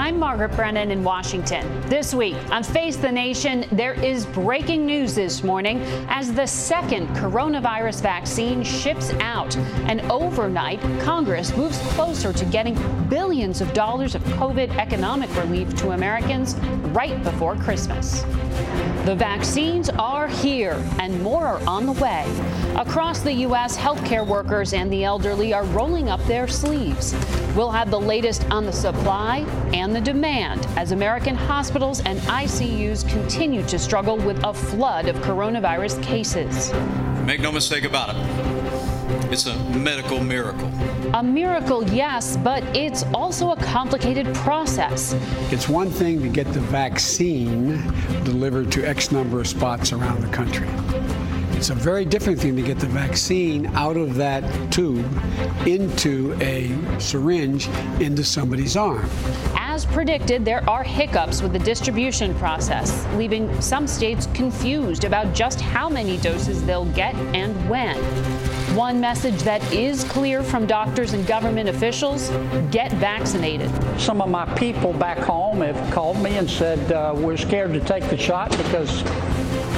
I'm Margaret Brennan in Washington. This week on Face the Nation, there is breaking news this morning as the second coronavirus vaccine ships out. And overnight, Congress moves closer to getting billions of dollars of COVID economic relief to Americans right before Christmas. The vaccines are here, and more are on the way. Across the U.S., healthcare workers and the elderly are rolling up their sleeves. We'll have the latest on the supply and the demand as American hospitals and ICUs continue to struggle with a flood of coronavirus cases. Make no mistake about it, it's a medical miracle. A miracle, yes, but it's also a complicated process. It's one thing to get the vaccine delivered to X number of spots around the country. It's a very different thing to get the vaccine out of that tube into a syringe into somebody's arm. As predicted, there are hiccups with the distribution process, leaving some states confused about just how many doses they'll get and when. One message that is clear from doctors and government officials get vaccinated. Some of my people back home have called me and said, uh, We're scared to take the shot because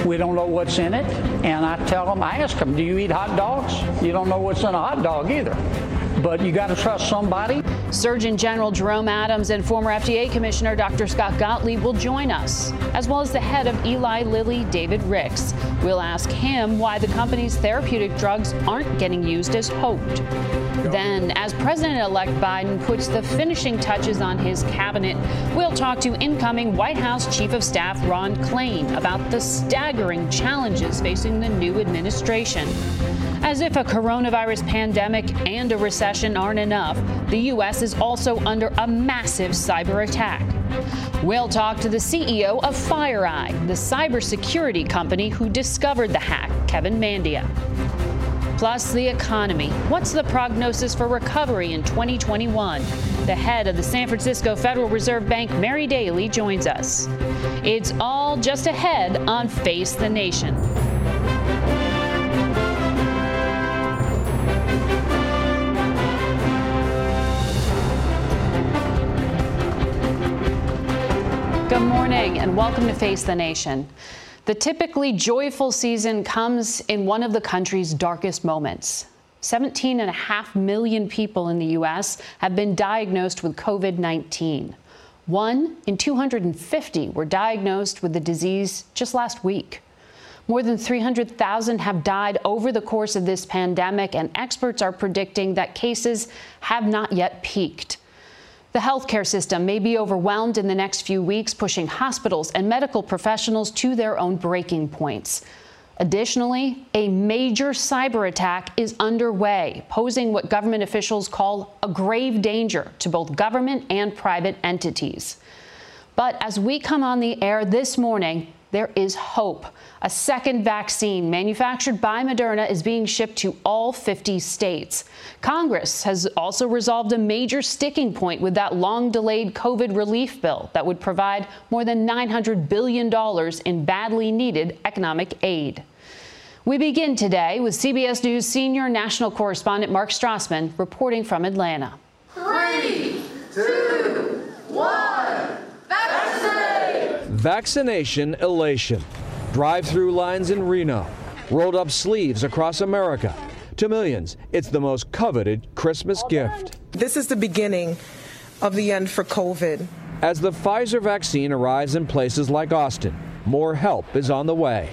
we don't know what's in it. And I tell them, I ask them, Do you eat hot dogs? You don't know what's in a hot dog either. But you got to trust somebody. Surgeon General Jerome Adams and former FDA Commissioner Dr. Scott Gottlieb will join us, as well as the head of Eli Lilly, David Ricks. We'll ask him why the company's therapeutic drugs aren't getting used as hoped. Then, as President elect Biden puts the finishing touches on his cabinet, we'll talk to incoming White House Chief of Staff Ron Klain about the staggering challenges facing the new administration. As if a coronavirus pandemic and a recession aren't enough, the U.S. is also under a massive cyber attack. We'll talk to the CEO of FireEye, the cybersecurity company who discovered the hack, Kevin Mandia. Plus, the economy. What's the prognosis for recovery in 2021? The head of the San Francisco Federal Reserve Bank, Mary Daly, joins us. It's all just ahead on Face the Nation. Good morning and welcome to Face the Nation. The typically joyful season comes in one of the country's darkest moments. 17.5 million people in the U.S. have been diagnosed with COVID 19. One in 250 were diagnosed with the disease just last week. More than 300,000 have died over the course of this pandemic, and experts are predicting that cases have not yet peaked. The healthcare system may be overwhelmed in the next few weeks, pushing hospitals and medical professionals to their own breaking points. Additionally, a major cyber attack is underway, posing what government officials call a grave danger to both government and private entities. But as we come on the air this morning, there is hope. A second vaccine manufactured by Moderna is being shipped to all 50 states. Congress has also resolved a major sticking point with that long delayed COVID relief bill that would provide more than $900 billion in badly needed economic aid. We begin today with CBS News senior national correspondent Mark Strassmann reporting from Atlanta. Three, two, one! Vaccination elation. Drive through lines in Reno. Rolled up sleeves across America. To millions, it's the most coveted Christmas gift. This is the beginning of the end for COVID. As the Pfizer vaccine arrives in places like Austin, more help is on the way.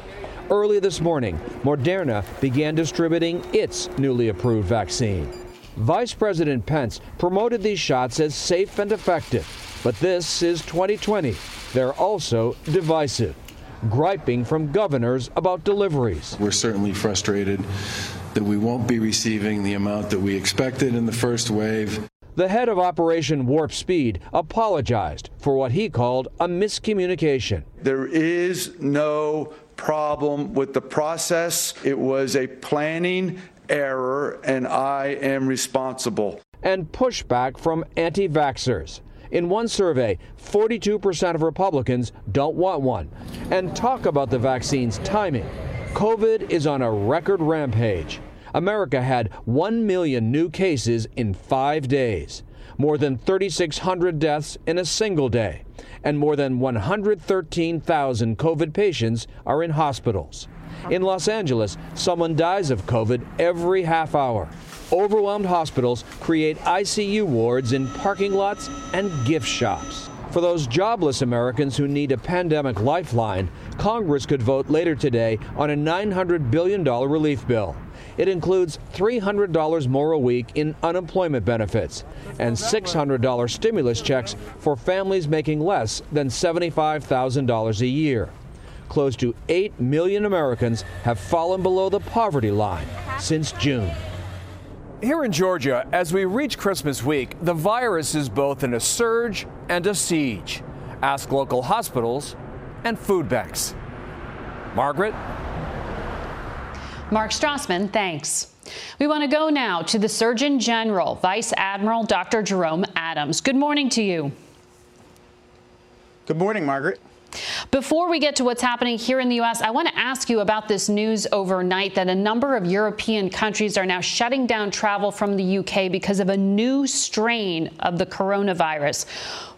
Early this morning, Moderna began distributing its newly approved vaccine. Vice President Pence promoted these shots as safe and effective, but this is 2020. They're also divisive, griping from governors about deliveries. We're certainly frustrated that we won't be receiving the amount that we expected in the first wave. The head of Operation Warp Speed apologized for what he called a miscommunication. There is no problem with the process. It was a planning error, and I am responsible. And pushback from anti vaxxers. In one survey, 42% of Republicans don't want one. And talk about the vaccine's timing. COVID is on a record rampage. America had 1 million new cases in five days, more than 3,600 deaths in a single day, and more than 113,000 COVID patients are in hospitals. In Los Angeles, someone dies of COVID every half hour. Overwhelmed hospitals create ICU wards in parking lots and gift shops. For those jobless Americans who need a pandemic lifeline, Congress could vote later today on a $900 billion relief bill. It includes $300 more a week in unemployment benefits and $600 stimulus checks for families making less than $75,000 a year. Close to 8 million Americans have fallen below the poverty line since June. Here in Georgia, as we reach Christmas week, the virus is both in a surge and a siege. Ask local hospitals and food banks. Margaret? Mark Strassmann, thanks. We want to go now to the Surgeon General, Vice Admiral Dr. Jerome Adams. Good morning to you. Good morning, Margaret. Before we get to what's happening here in the U.S., I want to ask you about this news overnight that a number of European countries are now shutting down travel from the U.K. because of a new strain of the coronavirus.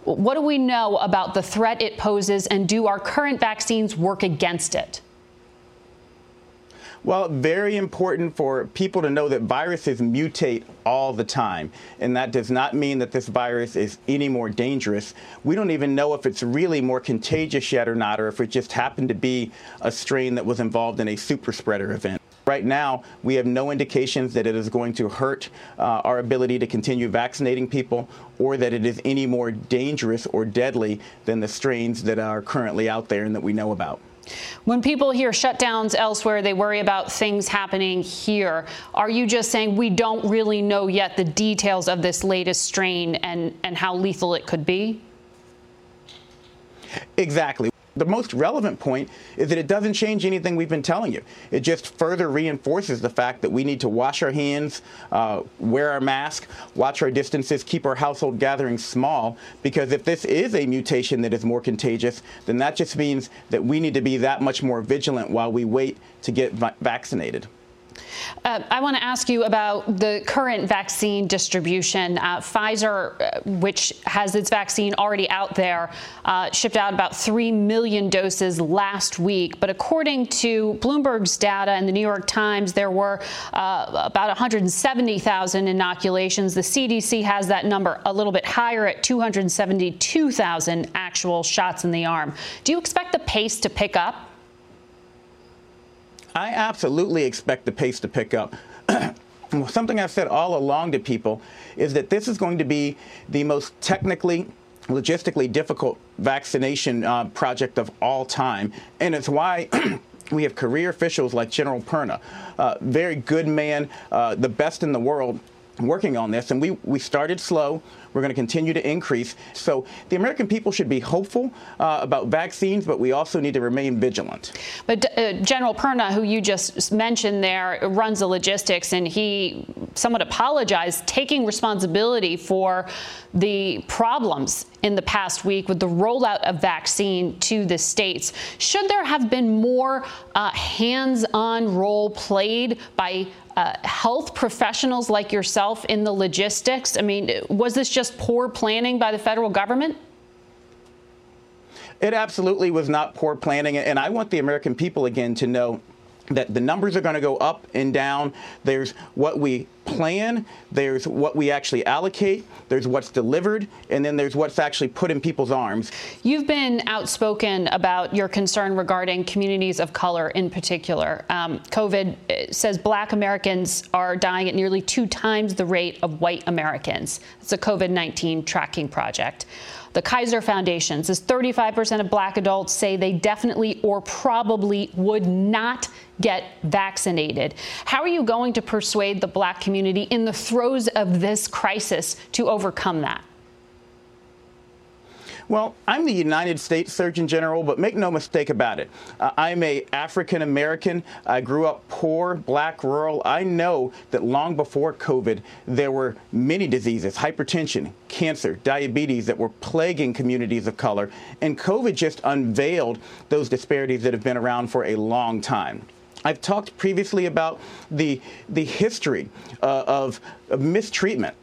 What do we know about the threat it poses, and do our current vaccines work against it? Well, very important for people to know that viruses mutate all the time. And that does not mean that this virus is any more dangerous. We don't even know if it's really more contagious yet or not, or if it just happened to be a strain that was involved in a super spreader event. Right now, we have no indications that it is going to hurt uh, our ability to continue vaccinating people or that it is any more dangerous or deadly than the strains that are currently out there and that we know about. When people hear shutdowns elsewhere, they worry about things happening here. Are you just saying we don't really know yet the details of this latest strain and, and how lethal it could be? Exactly. The most relevant point is that it doesn't change anything we've been telling you. It just further reinforces the fact that we need to wash our hands, uh, wear our mask, watch our distances, keep our household gatherings small, because if this is a mutation that is more contagious, then that just means that we need to be that much more vigilant while we wait to get va- vaccinated. Uh, I want to ask you about the current vaccine distribution. Uh, Pfizer, uh, which has its vaccine already out there, uh, shipped out about 3 million doses last week. But according to Bloomberg's data and the New York Times, there were uh, about 170,000 inoculations. The CDC has that number a little bit higher at 272,000 actual shots in the arm. Do you expect the pace to pick up? I absolutely expect the pace to pick up. Something I've said all along to people is that this is going to be the most technically logistically difficult vaccination uh, project of all time. And it's why we have career officials like General Perna, uh, very good man, uh, the best in the world, working on this. And we, we started slow. We're going to continue to increase. So the American people should be hopeful uh, about vaccines, but we also need to remain vigilant. But uh, General Perna, who you just mentioned there, runs the logistics, and he somewhat apologized, taking responsibility for the problems in the past week with the rollout of vaccine to the states. Should there have been more uh, hands on role played by uh, health professionals like yourself in the logistics? I mean, was this just poor planning by the federal government? It absolutely was not poor planning. And I want the American people again to know that the numbers are going to go up and down. There's what we plan, there's what we actually allocate, there's what's delivered, and then there's what's actually put in people's arms. You've been outspoken about your concern regarding communities of color in particular. Um, COVID uh, says black Americans are dying at nearly two times the rate of white Americans. It's a COVID 19 tracking project. The Kaiser Foundation says 35% of black adults say they definitely or probably would not get vaccinated. How are you going to persuade the black community in the throes of this crisis to overcome that? Well, I'm the United States Surgeon General, but make no mistake about it. Uh, I'm a African American. I grew up poor, black, rural. I know that long before COVID, there were many diseases, hypertension, cancer, diabetes that were plaguing communities of color, and COVID just unveiled those disparities that have been around for a long time. I've talked previously about the the history uh, of, of mistreatment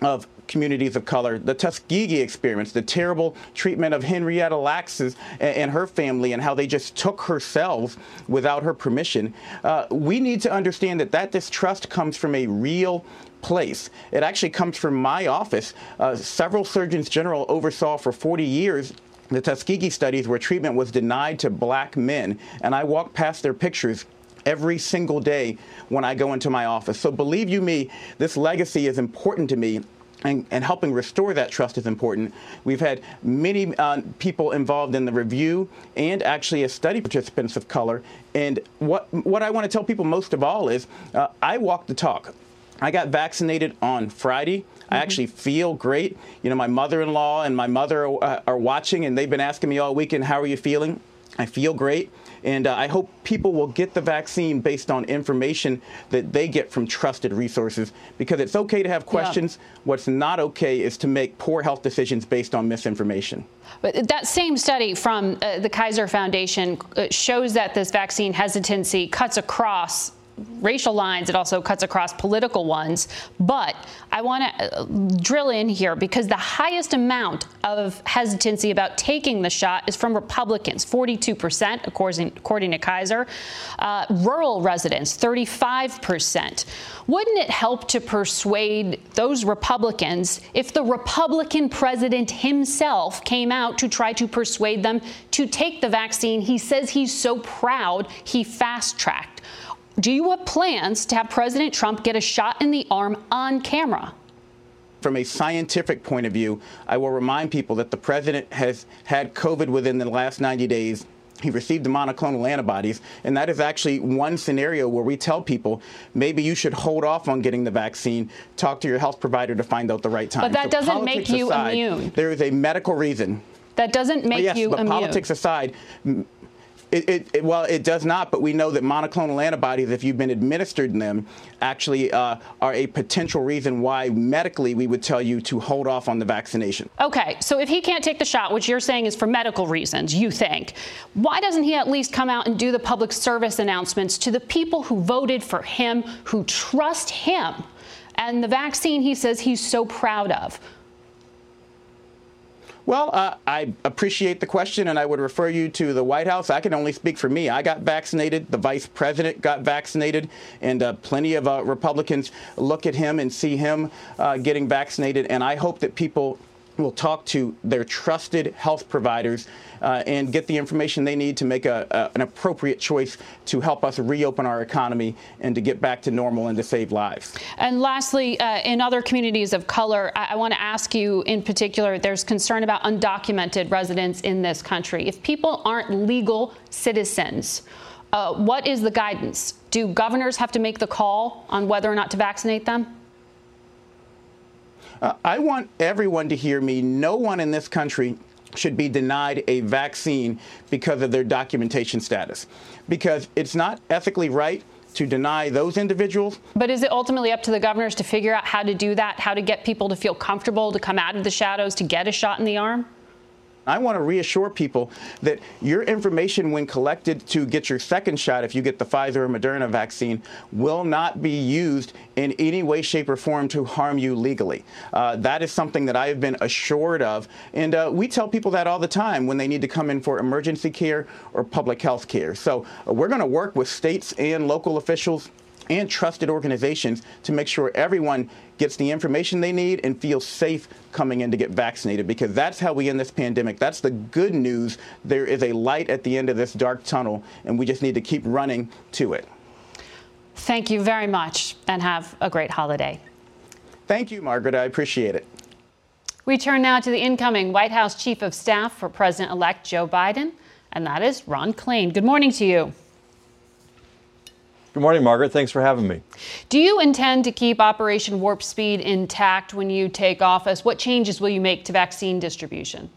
of communities of color, the Tuskegee experiments, the terrible treatment of Henrietta Lacks and her family, and how they just took herself without her permission. Uh, we need to understand that that distrust comes from a real place. It actually comes from my office. Uh, several surgeons general oversaw for 40 years the Tuskegee studies where treatment was denied to black men, and I walked past their pictures every single day when I go into my office. So believe you me, this legacy is important to me and, and, helping restore that trust is important. We've had many uh, people involved in the review and actually as study participants of color. And what, what I want to tell people most of all is uh, I walk the talk. I got vaccinated on Friday. Mm-hmm. I actually feel great. You know, my mother in law and my mother are, uh, are watching, and they've been asking me all weekend, How are you feeling? I feel great. And uh, I hope people will get the vaccine based on information that they get from trusted resources because it's okay to have questions. Yeah. What's not okay is to make poor health decisions based on misinformation. But that same study from uh, the Kaiser Foundation uh, shows that this vaccine hesitancy cuts across racial lines, it also cuts across political ones. But I want to uh, drill in here because the highest amount of hesitancy about taking the shot is from Republicans, 42%, according, according to Kaiser. Uh, rural residents, 35%. Wouldn't it help to persuade those Republicans if the Republican president himself came out to try to persuade them to take the vaccine he says he's so proud he fast tracked? Do you have plans to have President Trump get a shot in the arm on camera? From a scientific point of view, I will remind people that the president has had COVID within the last 90 days. He received the monoclonal antibodies, and that is actually one scenario where we tell people maybe you should hold off on getting the vaccine, talk to your health provider to find out the right time. But that so doesn't make you aside, immune. There is a medical reason. That doesn't make oh, yes, you but immune. Politics aside, it, it, it, well, it does not, but we know that monoclonal antibodies, if you've been administered them, actually uh, are a potential reason why medically we would tell you to hold off on the vaccination. Okay, so if he can't take the shot, which you're saying is for medical reasons, you think, why doesn't he at least come out and do the public service announcements to the people who voted for him, who trust him, and the vaccine he says he's so proud of? Well, uh, I appreciate the question, and I would refer you to the White House. I can only speak for me. I got vaccinated. The vice president got vaccinated, and uh, plenty of uh, Republicans look at him and see him uh, getting vaccinated. And I hope that people will talk to their trusted health providers uh, and get the information they need to make a, a, an appropriate choice to help us reopen our economy and to get back to normal and to save lives. And lastly, uh, in other communities of color, I, I want to ask you in particular there's concern about undocumented residents in this country. If people aren't legal citizens, uh, what is the guidance? Do governors have to make the call on whether or not to vaccinate them? Uh, I want everyone to hear me. No one in this country should be denied a vaccine because of their documentation status, because it's not ethically right to deny those individuals. But is it ultimately up to the governors to figure out how to do that, how to get people to feel comfortable to come out of the shadows to get a shot in the arm? I want to reassure people that your information, when collected to get your second shot, if you get the Pfizer or Moderna vaccine, will not be used in any way, shape, or form to harm you legally. Uh, that is something that I have been assured of. And uh, we tell people that all the time when they need to come in for emergency care or public health care. So uh, we're going to work with states and local officials and trusted organizations to make sure everyone gets the information they need and feels safe coming in to get vaccinated because that's how we end this pandemic. That's the good news. There is a light at the end of this dark tunnel, and we just need to keep running to it. Thank you very much and have a great holiday. Thank you, Margaret. I appreciate it. We turn now to the incoming White House Chief of Staff for President elect Joe Biden, and that is Ron Klain. Good morning to you. Good morning, Margaret. Thanks for having me. Do you intend to keep Operation Warp Speed intact when you take office? What changes will you make to vaccine distribution?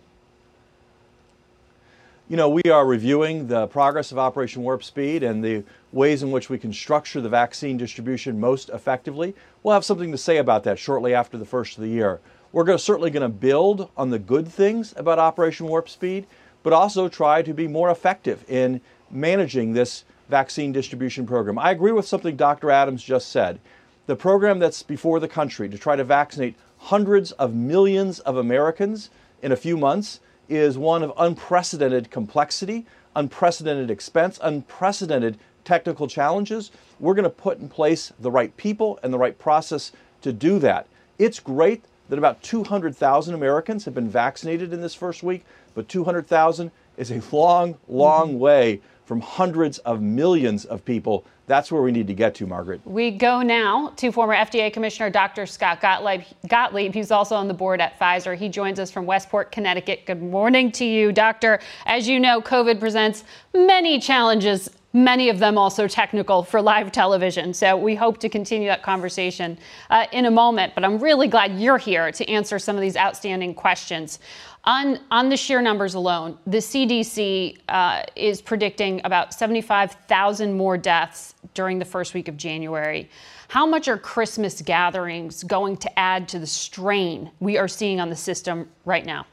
You know, we are reviewing the progress of Operation Warp Speed and the ways in which we can structure the vaccine distribution most effectively. We'll have something to say about that shortly after the first of the year. We're going to, certainly going to build on the good things about Operation Warp Speed, but also try to be more effective in managing this vaccine distribution program. I agree with something Dr. Adams just said. The program that's before the country to try to vaccinate hundreds of millions of Americans in a few months is one of unprecedented complexity, unprecedented expense, unprecedented technical challenges. We're going to put in place the right people and the right process to do that. It's great that about 200,000 Americans have been vaccinated in this first week, but 200,000 is a long, long mm-hmm. way from hundreds of millions of people. That's where we need to get to, Margaret. We go now to former FDA Commissioner Dr. Scott Gottlieb. Gottlieb. He's also on the board at Pfizer. He joins us from Westport, Connecticut. Good morning to you, Doctor. As you know, COVID presents many challenges many of them also technical for live television. So we hope to continue that conversation uh, in a moment. But I'm really glad you're here to answer some of these outstanding questions. On, on the sheer numbers alone, the CDC uh, is predicting about 75,000 more deaths during the first week of January. How much are Christmas gatherings going to add to the strain we are seeing on the system right now?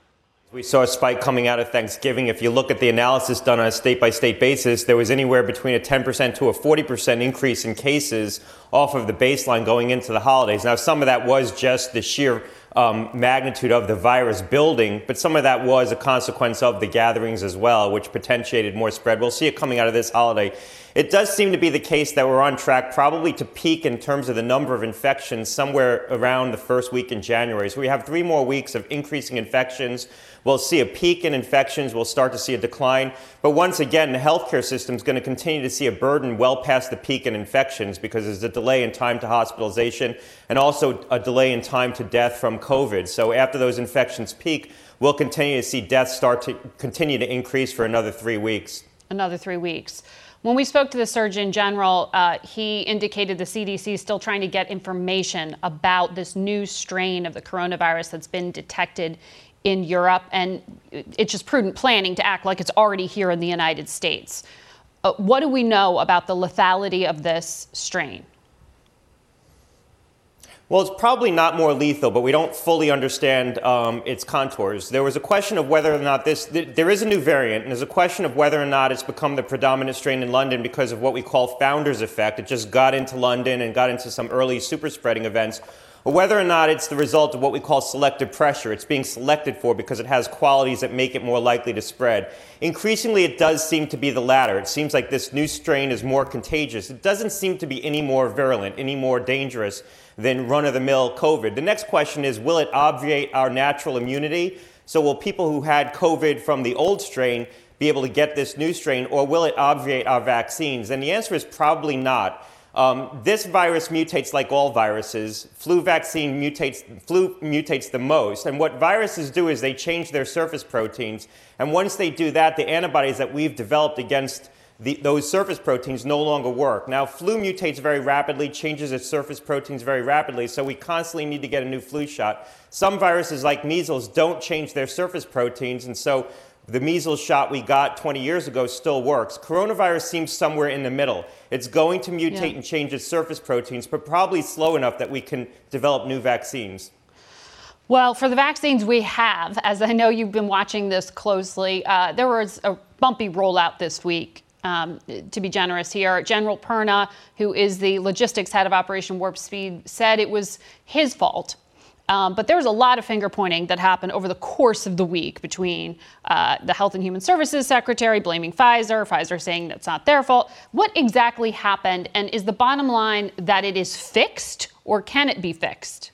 We saw a spike coming out of Thanksgiving. If you look at the analysis done on a state by state basis, there was anywhere between a 10% to a 40% increase in cases off of the baseline going into the holidays. Now, some of that was just the sheer um, magnitude of the virus building, but some of that was a consequence of the gatherings as well, which potentiated more spread. We'll see it coming out of this holiday. It does seem to be the case that we're on track probably to peak in terms of the number of infections somewhere around the first week in January. So we have three more weeks of increasing infections. We'll see a peak in infections. We'll start to see a decline. But once again, the healthcare system is going to continue to see a burden well past the peak in infections because there's a delay in time to hospitalization and also a delay in time to death from COVID. So after those infections peak, we'll continue to see deaths start to continue to increase for another three weeks. Another three weeks. When we spoke to the Surgeon General, uh, he indicated the CDC is still trying to get information about this new strain of the coronavirus that's been detected in Europe, and it's just prudent planning to act like it's already here in the United States. Uh, what do we know about the lethality of this strain? Well, it's probably not more lethal, but we don't fully understand um, its contours. There was a question of whether or not this, th- there is a new variant, and there's a question of whether or not it's become the predominant strain in London because of what we call founder's effect. It just got into London and got into some early super spreading events or whether or not it's the result of what we call selective pressure. It's being selected for because it has qualities that make it more likely to spread. Increasingly, it does seem to be the latter. It seems like this new strain is more contagious. It doesn't seem to be any more virulent, any more dangerous than run of the mill COVID. The next question is will it obviate our natural immunity? So, will people who had COVID from the old strain be able to get this new strain, or will it obviate our vaccines? And the answer is probably not. Um, this virus mutates like all viruses. Flu vaccine mutates, flu mutates the most. And what viruses do is they change their surface proteins. And once they do that, the antibodies that we've developed against the, those surface proteins no longer work. Now, flu mutates very rapidly, changes its surface proteins very rapidly, so we constantly need to get a new flu shot. Some viruses, like measles, don't change their surface proteins, and so the measles shot we got 20 years ago still works. Coronavirus seems somewhere in the middle. It's going to mutate yeah. and change its surface proteins, but probably slow enough that we can develop new vaccines. Well, for the vaccines we have, as I know you've been watching this closely, uh, there was a bumpy rollout this week. Um, to be generous here, General Perna, who is the logistics head of Operation Warp Speed, said it was his fault um, but there was a lot of finger pointing that happened over the course of the week between uh, the Health and Human Services Secretary blaming Pfizer, Pfizer saying that's not their fault. What exactly happened? And is the bottom line that it is fixed or can it be fixed?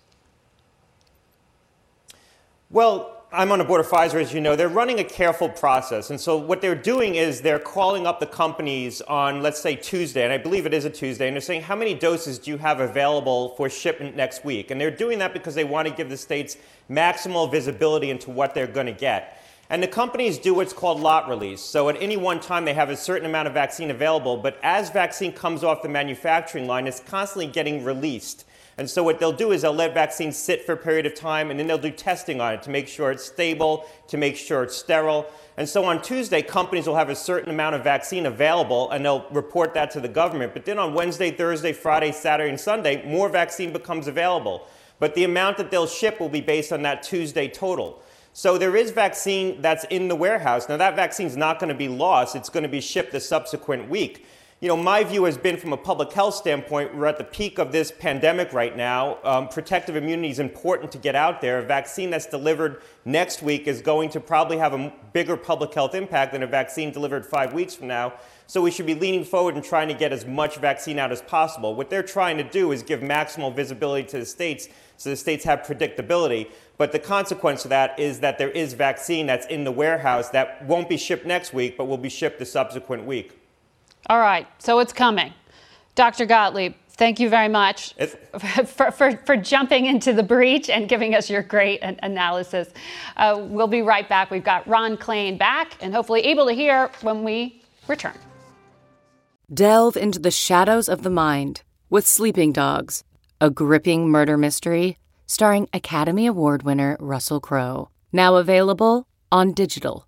Well, I'm on the board of Pfizer, as you know. They're running a careful process. And so what they're doing is they're calling up the companies on, let's say, Tuesday, and I believe it is a Tuesday, and they're saying, how many doses do you have available for shipment next week? And they're doing that because they want to give the states maximal visibility into what they're going to get. And the companies do what's called lot release. So at any one time, they have a certain amount of vaccine available, but as vaccine comes off the manufacturing line, it's constantly getting released. And so what they'll do is they'll let vaccines sit for a period of time and then they'll do testing on it to make sure it's stable, to make sure it's sterile. And so on Tuesday, companies will have a certain amount of vaccine available and they'll report that to the government. But then on Wednesday, Thursday, Friday, Saturday, and Sunday, more vaccine becomes available. But the amount that they'll ship will be based on that Tuesday total. So there is vaccine that's in the warehouse. Now, that vaccine is not going to be lost, it's going to be shipped the subsequent week you know, my view has been from a public health standpoint, we're at the peak of this pandemic right now. Um, protective immunity is important to get out there. A vaccine that's delivered next week is going to probably have a bigger public health impact than a vaccine delivered five weeks from now. So we should be leaning forward and trying to get as much vaccine out as possible. What they're trying to do is give maximal visibility to the states so the states have predictability. But the consequence of that is that there is vaccine that's in the warehouse that won't be shipped next week, but will be shipped the subsequent week. All right, so it's coming. Dr. Gottlieb, thank you very much for, for, for, jumping into the breach and giving us your great analysis. Uh, we'll be right back. We've got Ron Klain back and hopefully able to hear when we return. Delve into the shadows of the mind with Sleeping Dogs, a gripping murder mystery starring Academy Award winner Russell Crowe. Now available on digital.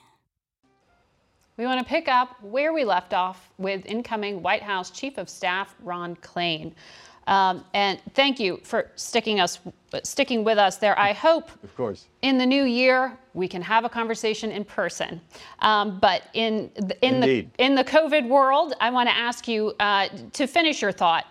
We want to pick up where we left off with incoming White House Chief of Staff Ron Klain. Um, and thank you for sticking us sticking with us there. I hope, of course, in the new year we can have a conversation in person. Um, but in the, in Indeed. the in the COVID world, I want to ask you uh, to finish your thought,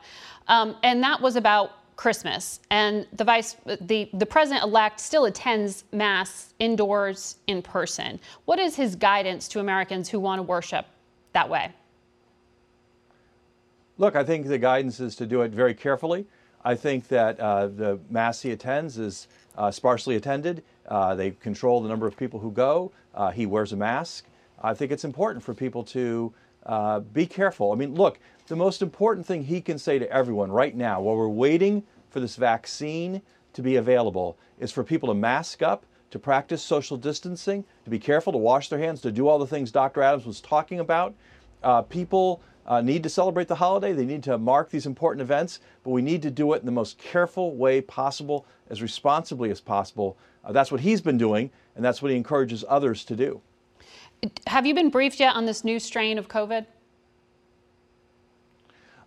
um, and that was about Christmas, and the vice, the, the president elect still attends mass indoors in person. What is his guidance to Americans who want to worship that way? Look, I think the guidance is to do it very carefully. I think that uh, the mass he attends is uh, sparsely attended. Uh, they control the number of people who go. Uh, he wears a mask. I think it's important for people to uh, be careful. I mean, look, the most important thing he can say to everyone right now, while we're waiting for this vaccine to be available, is for people to mask up, to practice social distancing, to be careful, to wash their hands, to do all the things Dr. Adams was talking about. Uh, people uh, need to celebrate the holiday, they need to mark these important events, but we need to do it in the most careful way possible, as responsibly as possible. Uh, that's what he's been doing, and that's what he encourages others to do. Have you been briefed yet on this new strain of COVID?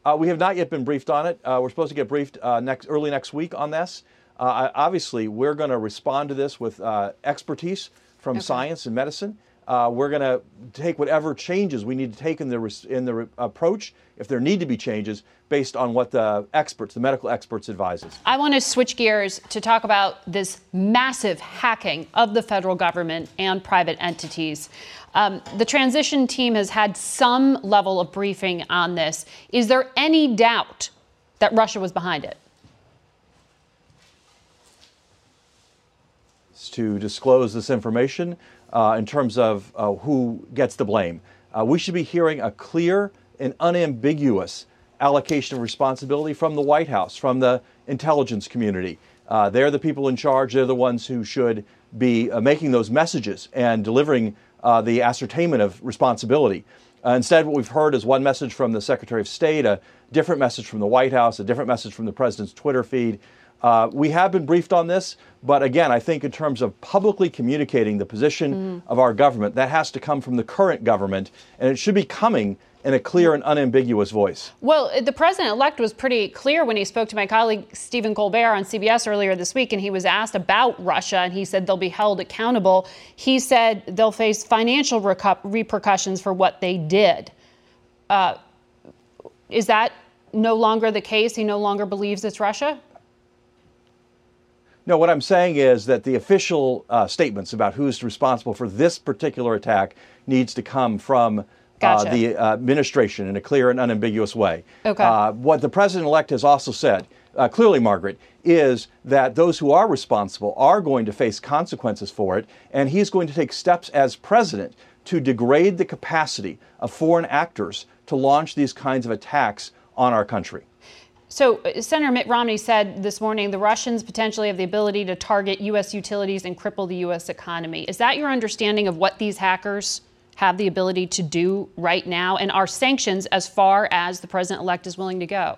Uh, we have not yet been briefed on it. Uh, we're supposed to get briefed uh, next early next week on this. Uh, obviously, we're going to respond to this with uh, expertise from okay. science and medicine. Uh, we're going to take whatever changes we need to take in the in the approach, if there need to be changes, based on what the experts, the medical experts, advise us. I want to switch gears to talk about this massive hacking of the federal government and private entities. Um, the transition team has had some level of briefing on this. Is there any doubt that Russia was behind it? To disclose this information uh, in terms of uh, who gets the blame. Uh, we should be hearing a clear and unambiguous allocation of responsibility from the White House, from the intelligence community. Uh, they're the people in charge. They're the ones who should be uh, making those messages and delivering uh, the ascertainment of responsibility. instead, what we've heard is one message from the Secretary of State, a different message from the White House, a different message from the President's Twitter feed. Uh, we have been briefed on this, but again, I think in terms of publicly communicating the position mm. of our government, that has to come from the current government, and it should be coming in a clear and unambiguous voice. Well, the president elect was pretty clear when he spoke to my colleague Stephen Colbert on CBS earlier this week, and he was asked about Russia, and he said they'll be held accountable. He said they'll face financial recu- repercussions for what they did. Uh, is that no longer the case? He no longer believes it's Russia? No, what I'm saying is that the official uh, statements about who's responsible for this particular attack needs to come from uh, gotcha. uh, the administration in a clear and unambiguous way. Okay. Uh, what the president elect has also said, uh, clearly, Margaret, is that those who are responsible are going to face consequences for it, and he's going to take steps as president to degrade the capacity of foreign actors to launch these kinds of attacks on our country. So, uh, Senator Mitt Romney said this morning the Russians potentially have the ability to target U.S. utilities and cripple the U.S. economy. Is that your understanding of what these hackers have the ability to do right now? And are sanctions as far as the president elect is willing to go?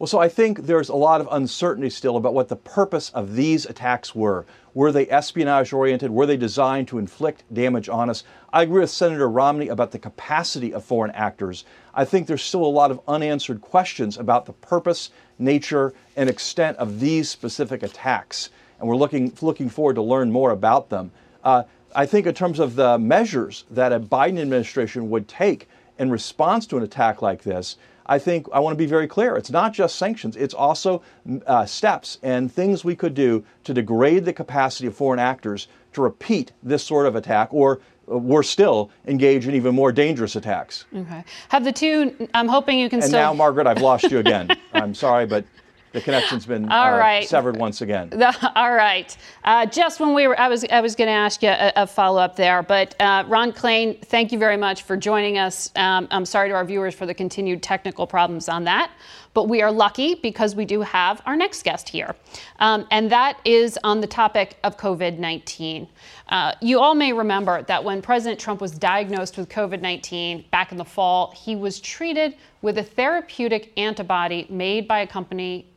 Well, so I think there's a lot of uncertainty still about what the purpose of these attacks were. Were they espionage oriented? Were they designed to inflict damage on us? I agree with Senator Romney about the capacity of foreign actors. I think there's still a lot of unanswered questions about the purpose, nature, and extent of these specific attacks. And we're looking, looking forward to learn more about them. Uh, I think, in terms of the measures that a Biden administration would take in response to an attack like this, I think I want to be very clear. It's not just sanctions, it's also uh, steps and things we could do to degrade the capacity of foreign actors to repeat this sort of attack or uh, worse still, engage in even more dangerous attacks. Okay. Have the two, I'm hoping you can and still. And now, Margaret, I've lost you again. I'm sorry, but the connection's been All uh, right. severed once again. All right. Uh, just when we were, I was, I was going to ask you a, a follow up there, but uh, Ron Klain, thank you very much for joining us. Um, I'm sorry to our viewers for the continued technical problems on that, but we are lucky because we do have our next guest here, um, and that is on the topic of COVID 19. Uh, you all may remember that when President Trump was diagnosed with COVID 19 back in the fall, he was treated with a therapeutic antibody made by a company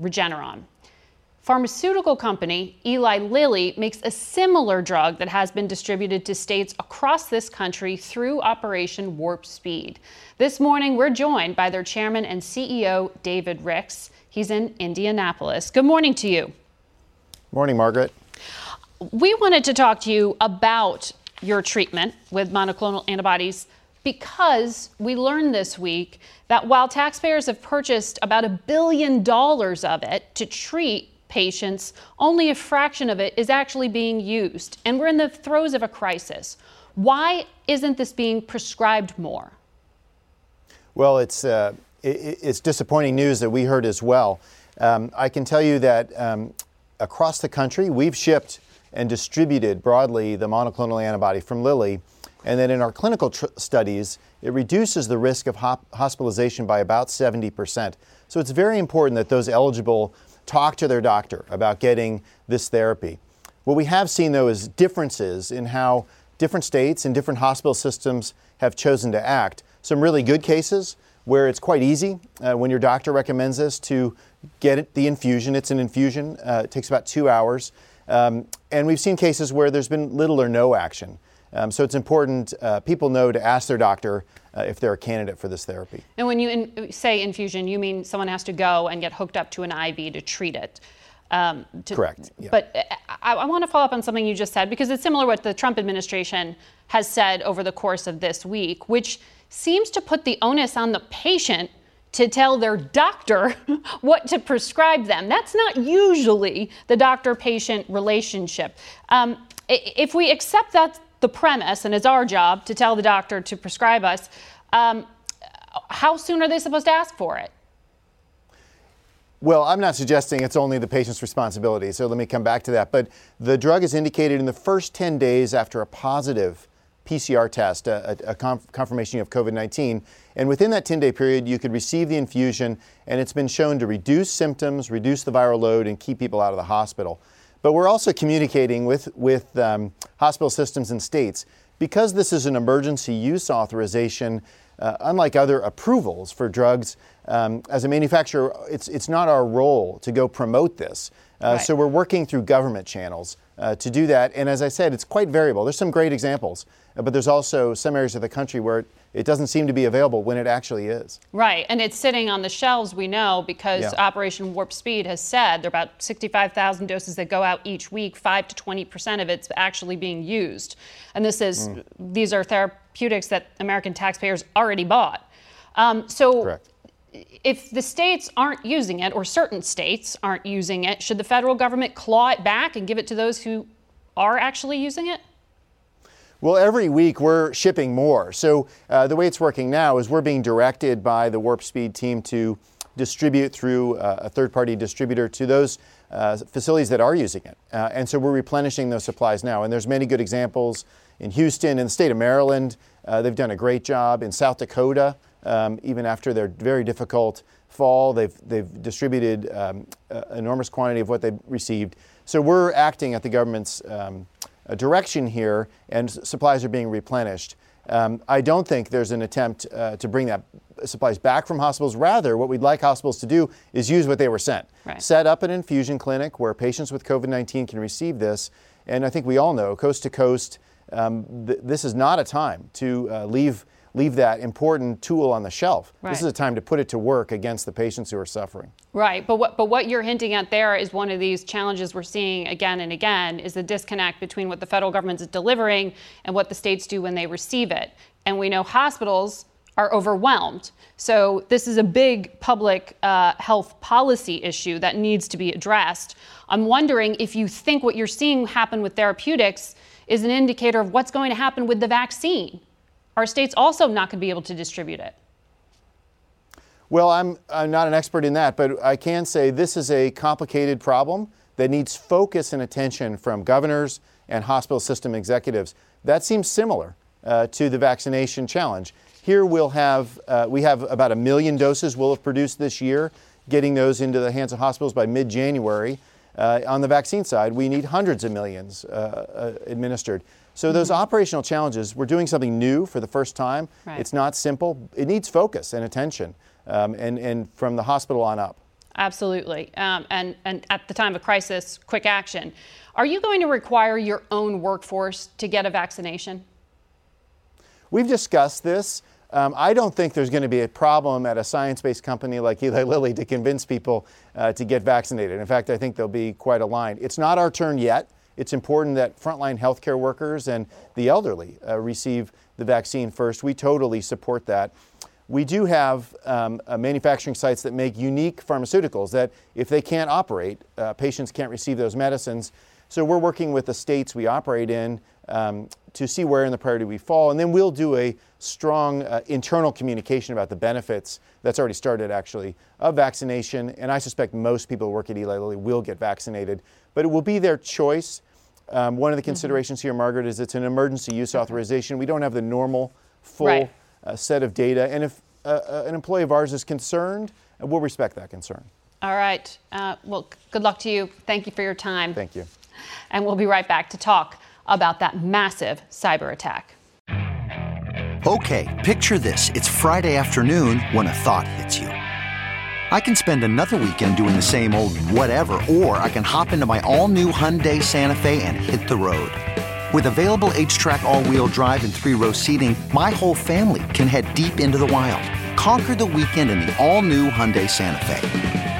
Regeneron. Pharmaceutical company Eli Lilly makes a similar drug that has been distributed to states across this country through Operation Warp Speed. This morning, we're joined by their chairman and CEO, David Ricks. He's in Indianapolis. Good morning to you. Morning, Margaret. We wanted to talk to you about your treatment with monoclonal antibodies because we learned this week that while taxpayers have purchased about a billion dollars of it to treat patients, only a fraction of it is actually being used. And we're in the throes of a crisis. Why isn't this being prescribed more? Well, it's, uh, it, it's disappointing news that we heard as well. Um, I can tell you that um, across the country, we've shipped and distributed broadly the monoclonal antibody from Lilly and then in our clinical tr- studies, it reduces the risk of hospitalization by about 70%. So it's very important that those eligible talk to their doctor about getting this therapy. What we have seen, though, is differences in how different states and different hospital systems have chosen to act. Some really good cases where it's quite easy uh, when your doctor recommends this to get it, the infusion. It's an infusion, uh, it takes about two hours. Um, and we've seen cases where there's been little or no action. Um, so it's important uh, people know to ask their doctor uh, if they're a candidate for this therapy. And when you in, say infusion, you mean someone has to go and get hooked up to an IV to treat it. Um, to, Correct. Yeah. But uh, I, I want to follow up on something you just said because it's similar to what the Trump administration has said over the course of this week, which seems to put the onus on the patient to tell their doctor what to prescribe them. That's not usually the doctor patient relationship. Um, if we accept that the premise, and it's our job to tell the doctor to prescribe us, um, how soon are they supposed to ask for it? Well, I'm not suggesting it's only the patient's responsibility, so let me come back to that. But the drug is indicated in the first 10 days after a positive PCR test, a, a conf- confirmation of COVID 19. And within that 10 day period, you could receive the infusion, and it's been shown to reduce symptoms, reduce the viral load, and keep people out of the hospital. But we're also communicating with, with um, hospital systems and states. Because this is an emergency use authorization, uh, unlike other approvals for drugs, um, as a manufacturer, it's, it's not our role to go promote this. Uh, right. So we're working through government channels uh, to do that. And as I said, it's quite variable. There's some great examples, uh, but there's also some areas of the country where it doesn't seem to be available when it actually is. Right, and it's sitting on the shelves, we know, because yeah. Operation Warp Speed has said there are about 65,000 doses that go out each week, 5 to 20% of it's actually being used. And this is, mm. these are therapeutics that American taxpayers already bought. Um, so Correct if the states aren't using it, or certain states aren't using it, should the federal government claw it back and give it to those who are actually using it? Well, every week we're shipping more. So uh, the way it's working now is we're being directed by the Warp Speed team to distribute through uh, a third party distributor to those uh, facilities that are using it. Uh, and so we're replenishing those supplies now. And there's many good examples in Houston, in the state of Maryland. Uh, they've done a great job. In South Dakota, um, even after their very difficult fall. They've, they've distributed um, enormous quantity of what they've received. So we're acting at the government's um, direction here, and supplies are being replenished. Um, I don't think there's an attempt uh, to bring that supplies back from hospitals. Rather, what we'd like hospitals to do is use what they were sent. Right. Set up an infusion clinic where patients with COVID 19 can receive this. And I think we all know, coast to coast, um, th- this is not a time to uh, leave leave that important tool on the shelf. Right. This is a time to put it to work against the patients who are suffering. Right, but what but what you're hinting at there is one of these challenges we're seeing again and again is the disconnect between what the federal government is delivering and what the states do when they receive it. And we know hospitals are overwhelmed. So this is a big public uh, health policy issue that needs to be addressed. I'm wondering if you think what you're seeing happen with therapeutics is an indicator of what's going to happen with the vaccine are states also not going to be able to distribute it? Well, I'm, I'm not an expert in that, but I can say this is a complicated problem that needs focus and attention from governors and hospital system executives. That seems similar uh, to the vaccination challenge. Here we'll have, uh, we have about a million doses we'll have produced this year, getting those into the hands of hospitals by mid January. Uh, on the vaccine side, we need hundreds of millions uh, uh, administered. So those mm-hmm. operational challenges, we're doing something new for the first time. Right. It's not simple. It needs focus and attention, um, and, and from the hospital on up. Absolutely. Um, and, and at the time of crisis, quick action. Are you going to require your own workforce to get a vaccination? We've discussed this. Um, I don't think there's going to be a problem at a science based company like Eli Lilly to convince people uh, to get vaccinated. In fact, I think they'll be quite aligned. It's not our turn yet. It's important that frontline healthcare workers and the elderly uh, receive the vaccine first. We totally support that. We do have um, uh, manufacturing sites that make unique pharmaceuticals that, if they can't operate, uh, patients can't receive those medicines. So we're working with the states we operate in um, to see where in the priority we fall, and then we'll do a strong uh, internal communication about the benefits that's already started actually of vaccination. And I suspect most people who work at Eli Lilly will get vaccinated, but it will be their choice. Um, one of the mm-hmm. considerations mm-hmm. here, Margaret, is it's an emergency use authorization. We don't have the normal full right. uh, set of data. And if uh, uh an employee of ours is concerned, we'll respect that concern. All right. Uh, well, good luck to you. Thank you for your time. Thank you. And we'll be right back to talk about that massive cyber attack. Okay, picture this. It's Friday afternoon when a thought hits you. I can spend another weekend doing the same old whatever, or I can hop into my all new Hyundai Santa Fe and hit the road. With available H track, all wheel drive, and three row seating, my whole family can head deep into the wild. Conquer the weekend in the all new Hyundai Santa Fe.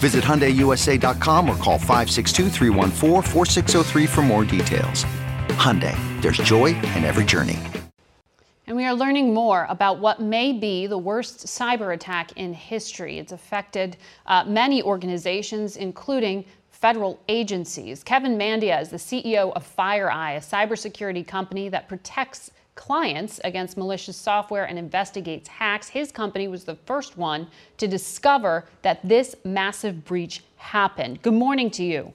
Visit HyundaiUSA.com or call 562 for more details. Hyundai, there's joy in every journey. And we are learning more about what may be the worst cyber attack in history. It's affected uh, many organizations, including federal agencies. Kevin Mandia is the CEO of FireEye, a cybersecurity company that protects clients against malicious software and investigates hacks. His company was the first one to discover that this massive breach happened. Good morning to you.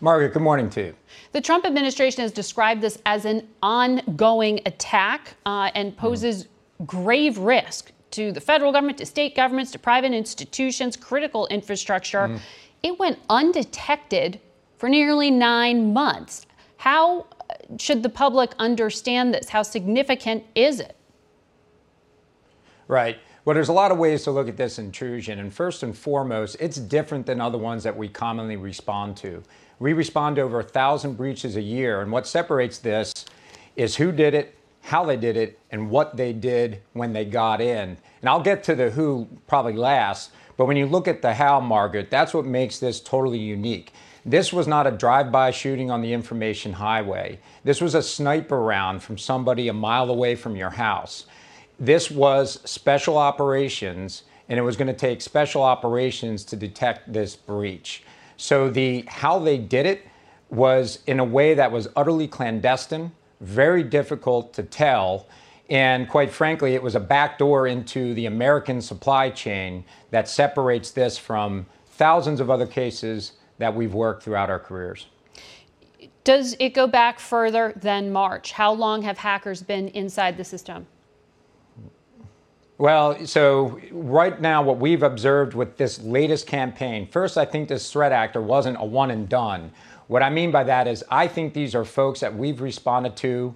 Margaret, good morning to you. The Trump administration has described this as an ongoing attack uh, and poses grave risk to the federal government, to state governments, to private institutions, critical infrastructure. Mm. It went undetected for nearly nine months. How should the public understand this? How significant is it? Right. Well, there's a lot of ways to look at this intrusion. And first and foremost, it's different than other ones that we commonly respond to. We respond to over a thousand breaches a year. And what separates this is who did it, how they did it, and what they did when they got in. And I'll get to the who probably last. But when you look at the how, Margaret, that's what makes this totally unique. This was not a drive by shooting on the information highway. This was a sniper round from somebody a mile away from your house. This was special operations, and it was going to take special operations to detect this breach. So, the how they did it was in a way that was utterly clandestine, very difficult to tell. And quite frankly, it was a backdoor into the American supply chain that separates this from thousands of other cases that we've worked throughout our careers. Does it go back further than March? How long have hackers been inside the system? Well, so right now, what we've observed with this latest campaign, first, I think this threat actor wasn't a one and done. What I mean by that is, I think these are folks that we've responded to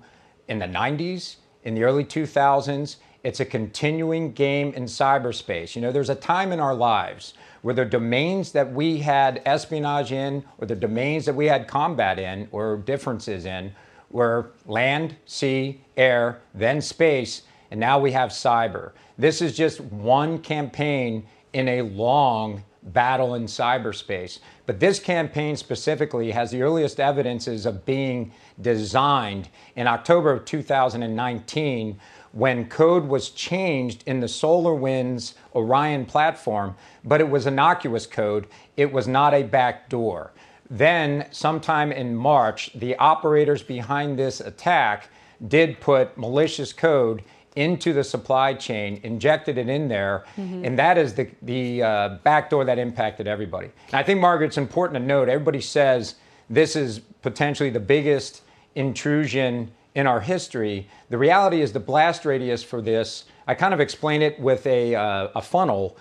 in the 90s, in the early 2000s. It's a continuing game in cyberspace. You know, there's a time in our lives were the domains that we had espionage in, or the domains that we had combat in, or differences in, were land, sea, air, then space, and now we have cyber. This is just one campaign in a long battle in cyberspace. But this campaign specifically has the earliest evidences of being designed in October of 2019 when code was changed in the SolarWinds Orion platform, but it was innocuous code. It was not a backdoor. Then, sometime in March, the operators behind this attack did put malicious code into the supply chain, injected it in there, mm-hmm. and that is the, the uh, backdoor that impacted everybody. And I think, Margaret, it's important to note everybody says this is potentially the biggest intrusion in our history. The reality is the blast radius for this, I kind of explain it with a, uh, a funnel.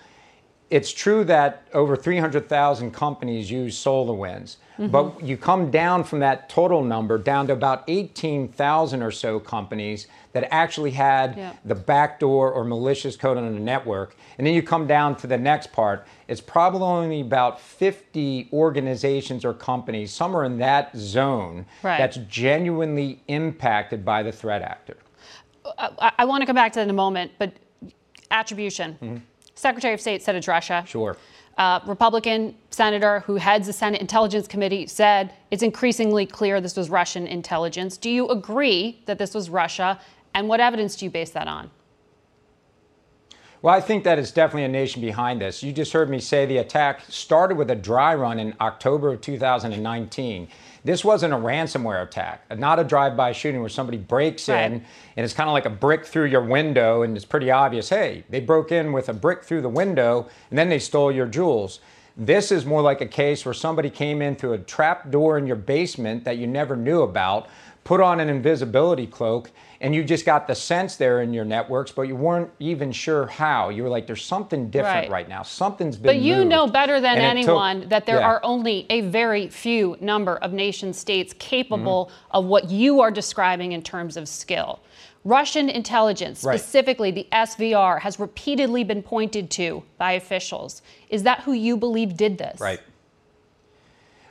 It's true that over 300,000 companies use SolarWinds, mm-hmm. but you come down from that total number down to about 18,000 or so companies that actually had yeah. the backdoor or malicious code on the network. And then you come down to the next part. It's probably only about 50 organizations or companies, somewhere in that zone, right. that's genuinely impacted by the threat actor. I, I want to come back to that in a moment, but attribution. Mm-hmm. Secretary of State said it's Russia. Sure. Uh, Republican senator who heads the Senate Intelligence Committee said it's increasingly clear this was Russian intelligence. Do you agree that this was Russia? And what evidence do you base that on? Well, I think that is definitely a nation behind this. You just heard me say the attack started with a dry run in October of 2019. This wasn't a ransomware attack, not a drive-by shooting where somebody breaks right. in and it's kind of like a brick through your window and it's pretty obvious, hey, they broke in with a brick through the window and then they stole your jewels. This is more like a case where somebody came in through a trap door in your basement that you never knew about, put on an invisibility cloak, and you just got the sense there in your networks, but you weren't even sure how. You were like, "There's something different Right. right, now. Something's been." But you moved." know better than And it took- anyone that there Yeah. are only a very few number of nation states capable Mm-hmm. of what you are describing in terms of skill. Russian intelligence, Right. specifically the SVR, has repeatedly been pointed to by officials. Is that who you believe did this? Right.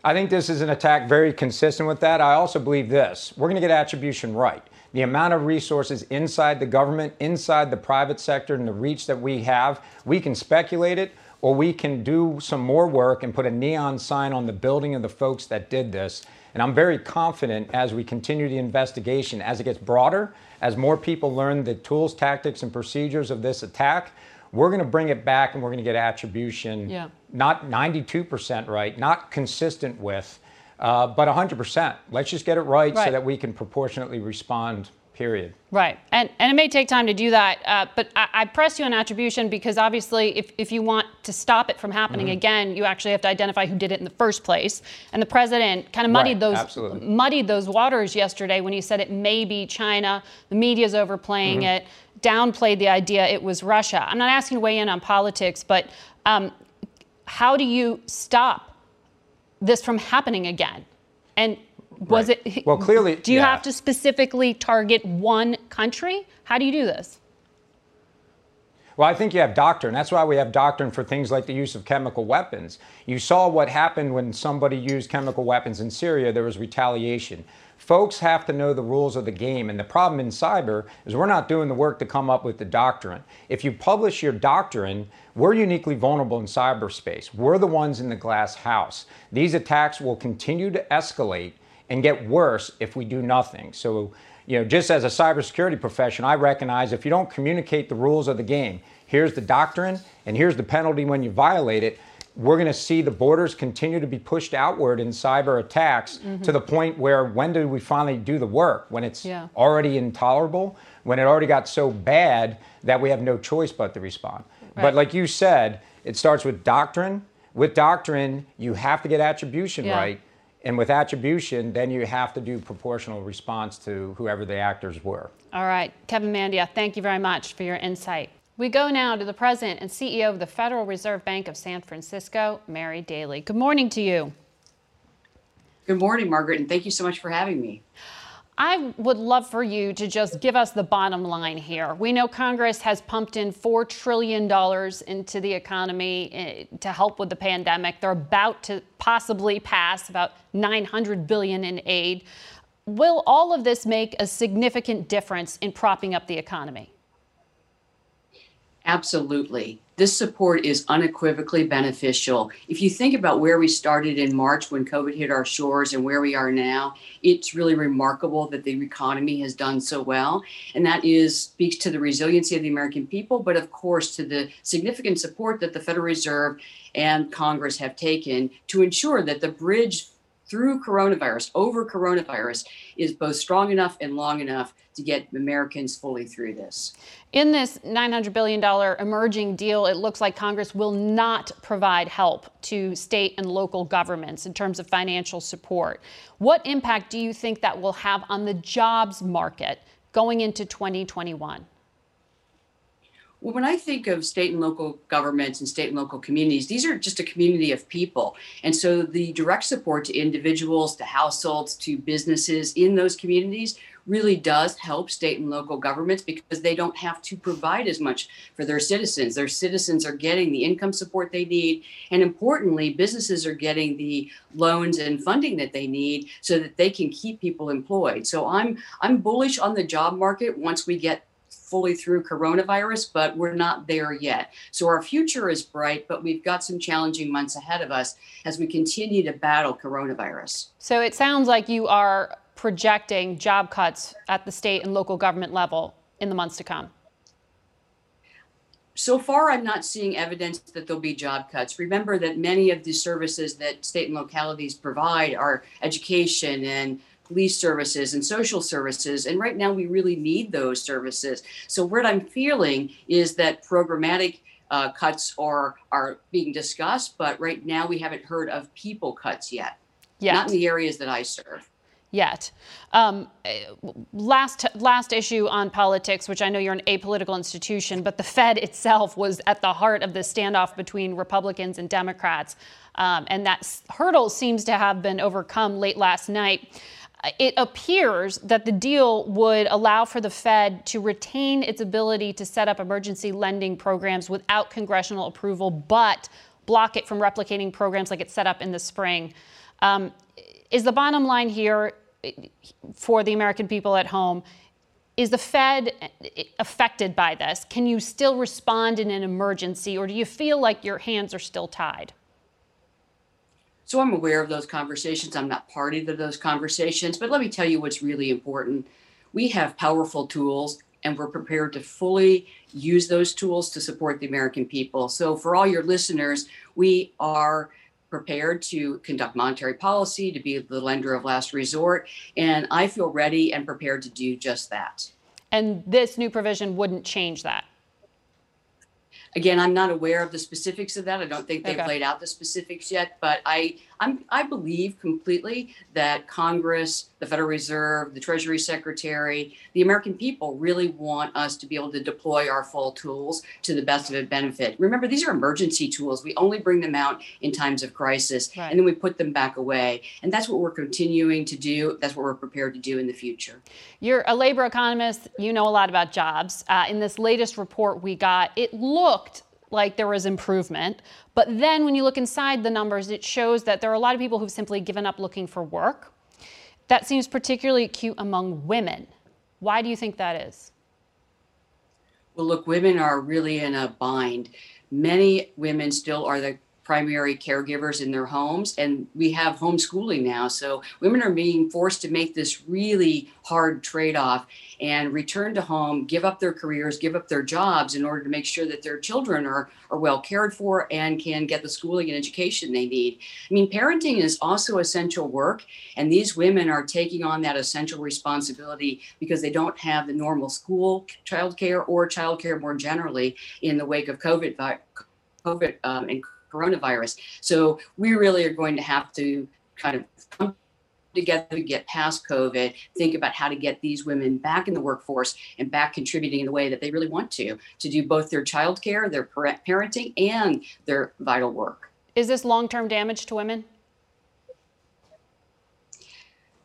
I think this is an attack very consistent with that. I also believe this we're going to get attribution right. The amount of resources inside the government, inside the private sector, and the reach that we have, we can speculate it or we can do some more work and put a neon sign on the building of the folks that did this. And I'm very confident as we continue the investigation, as it gets broader, as more people learn the tools, tactics, and procedures of this attack, we're going to bring it back and we're going to get attribution Yeah. not 92% right, not consistent with, uh, but 100%. Let's just get it right, Right. so that we can proportionately respond, period. Right. And, and it may take time to do that, uh, but I, I press you on attribution because obviously, if, if you want to stop it from happening Mhm. again, you actually have to identify who did it in the first place. And the president kind of muddied Right, those absolutely. muddied those waters yesterday when he said it may be China. The media's overplaying Mhm. it, downplayed the idea it was Russia. I'm not asking to weigh in on politics, but um, how do you stop this from happening again? And was Right. it? Well, clearly- do you yeah. have to specifically target one country? How do you do this? Well, I think you have doctrine. That's why we have doctrine for things like the use of chemical weapons. You saw what happened when somebody used chemical weapons in Syria, there was retaliation. Folks have to know the rules of the game. And the problem in cyber is we're not doing the work to come up with the doctrine. If you publish your doctrine, we're uniquely vulnerable in cyberspace. We're the ones in the glass house. These attacks will continue to escalate and get worse if we do nothing. So, you know, just as a cybersecurity profession, I recognize if you don't communicate the rules of the game, here's the doctrine and here's the penalty when you violate it. We're going to see the borders continue to be pushed outward in cyber attacks Mhm. to the point where when do we finally do the work? When it's Yeah. already intolerable, when it already got so bad that we have no choice but to respond. Right. But like you said, it starts with doctrine. With doctrine, you have to get attribution Yeah. right. And with attribution, then you have to do proportional response to whoever the actors were. All right, Kevin Mandia, thank you very much for your insight. We go now to the president and CEO of the Federal Reserve Bank of San Francisco, Mary Daly. Good morning to you. Good morning, Margaret, and thank you so much for having me. I would love for you to just give us the bottom line here. We know Congress has pumped in $4 trillion into the economy eh, to help with the pandemic. They're about to possibly pass about 900 billion in aid. Will all of this make a significant difference in propping up the economy? Absolutely. This support is unequivocally beneficial. If you think about where we started in March when COVID hit our shores and where we are now, it's really remarkable that the economy has done so well. And that is speaks to the resiliency of the American people, but of course to the significant support that the Federal Reserve and Congress have taken to ensure that the bridge through coronavirus, over coronavirus, is both strong enough and long enough to get Americans fully through this. In this $900 billion emerging deal, it looks like Congress will not provide help to state and local governments in terms of financial support. What impact do you think that will have on the jobs market going into 2021? Well, when I think of state and local governments and state and local communities, these are just a community of people. And so the direct support to individuals, to households, to businesses in those communities really does help state and local governments because they don't have to provide as much for their citizens. Their citizens are getting the income support they need. And importantly, businesses are getting the loans and funding that they need so that they can keep people employed. So I'm I'm bullish on the job market once we get fully through coronavirus, but we're not there yet. So our future is bright, but we've got some challenging months ahead of us as we continue to battle coronavirus. So it sounds like you are projecting job cuts at the state and local government level in the months to come. So far, I'm not seeing evidence that there'll be job cuts. Remember that many of the services that state and localities provide are education and police services and social services. And right now, we really need those services. So, what I'm feeling is that programmatic uh, cuts are are being discussed, but right now we haven't heard of people cuts yet. Yet. Not in the areas that I serve. Yet. Um, last last issue on politics, which I know you're an apolitical institution, but the Fed itself was at the heart of the standoff between Republicans and Democrats, um, and that hurdle seems to have been overcome late last night it appears that the deal would allow for the Fed to retain its ability to set up emergency lending programs without congressional approval, but block it from replicating programs like it's set up in the spring. Um, is the bottom line here for the American people at home? Is the Fed affected by this? Can you still respond in an emergency, or do you feel like your hands are still tied? So I'm aware of those conversations. I'm not party to those conversations, but let me tell you what's really important. We have powerful tools and we're prepared to fully use those tools to support the American people. So for all your listeners, we are prepared to conduct monetary policy, to be the lender of last resort, and I feel ready and prepared to do just that. And this new provision wouldn't change that. Again, I'm not aware of the specifics of that. I don't think they've Okay. laid out the specifics yet, but I I'm, I believe completely that Congress, the Federal Reserve, the Treasury Secretary, the American people really want us to be able to deploy our full tools to the best of its benefit. Remember, these are emergency tools. We only bring them out in times of crisis, Right. and then we put them back away. And that's what we're continuing to do. That's what we're prepared to do in the future. You're a labor economist. You know a lot about jobs. Uh, in this latest report we got, it looked like there was improvement. But then when you look inside the numbers, it shows that there are a lot of people who've simply given up looking for work. That seems particularly acute among women. Why do you think that is? Well, look, women are really in a bind. Many women still are the primary caregivers in their homes, and we have homeschooling now. So women are being forced to make this really hard trade off and return to home, give up their careers, give up their jobs in order to make sure that their children are, are well cared for and can get the schooling and education they need. I mean, parenting is also essential work, and these women are taking on that essential responsibility because they don't have the normal school childcare or childcare more generally in the wake of COVID, COVID um, and coronavirus. So we really are going to have to kind of come together to get past COVID, think about how to get these women back in the workforce and back contributing in the way that they really want to, to do both their childcare, their parenting, and their vital work. Is this long term damage to women?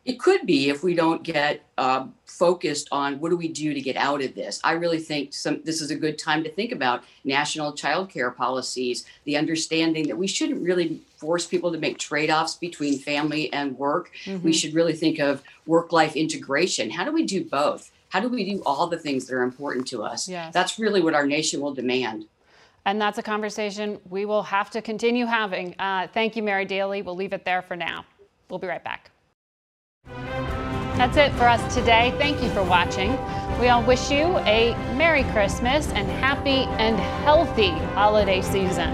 It could be if we don't get um, focused on what do we do to get out of this. I really think some this is a good time to think about national child care policies, the understanding that we shouldn't really force people to make trade-offs between family and work. We Mhm. should really think of work-life integration. How do we do both? How do we do all the things that are important to us? Yes. That's really what our nation will demand. And that's a conversation we will have to continue having. Uh, thank you, Mary Daly. We'll leave it there for now. We'll be right back. That's it for us today. Thank you for watching. We all wish you a Merry Christmas and happy and healthy holiday season.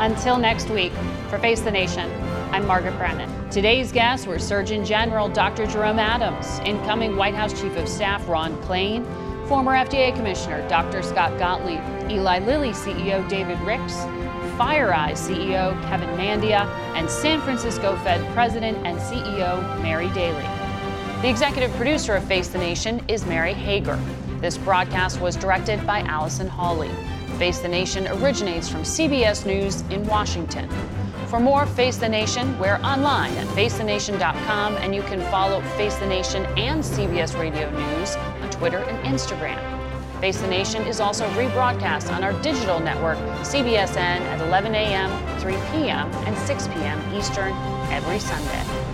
Until next week, for Face the Nation, I'm Margaret Brennan. Today's guests were Surgeon General Dr. Jerome Adams, incoming White House Chief of Staff Ron Klain, former FDA Commissioner Dr. Scott Gottlieb, Eli Lilly CEO David Ricks, FireEye CEO Kevin Mandia, and San Francisco Fed President and CEO Mary Daly. The executive producer of Face the Nation is Mary Hager. This broadcast was directed by Allison Hawley. Face the Nation originates from CBS News in Washington. For more Face the Nation, we're online at facethenation.com and you can follow Face the Nation and CBS Radio News on Twitter and Instagram. Face the Nation is also rebroadcast on our digital network, CBSN, at 11 a.m., 3 p.m., and 6 p.m. Eastern every Sunday.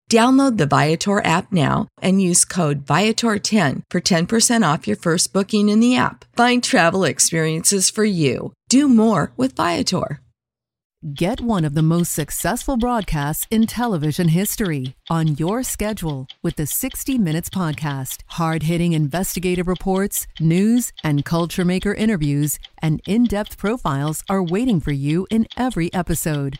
Download the Viator app now and use code Viator10 for 10% off your first booking in the app. Find travel experiences for you. Do more with Viator. Get one of the most successful broadcasts in television history on your schedule with the 60 Minutes Podcast. Hard hitting investigative reports, news, and culture maker interviews, and in depth profiles are waiting for you in every episode.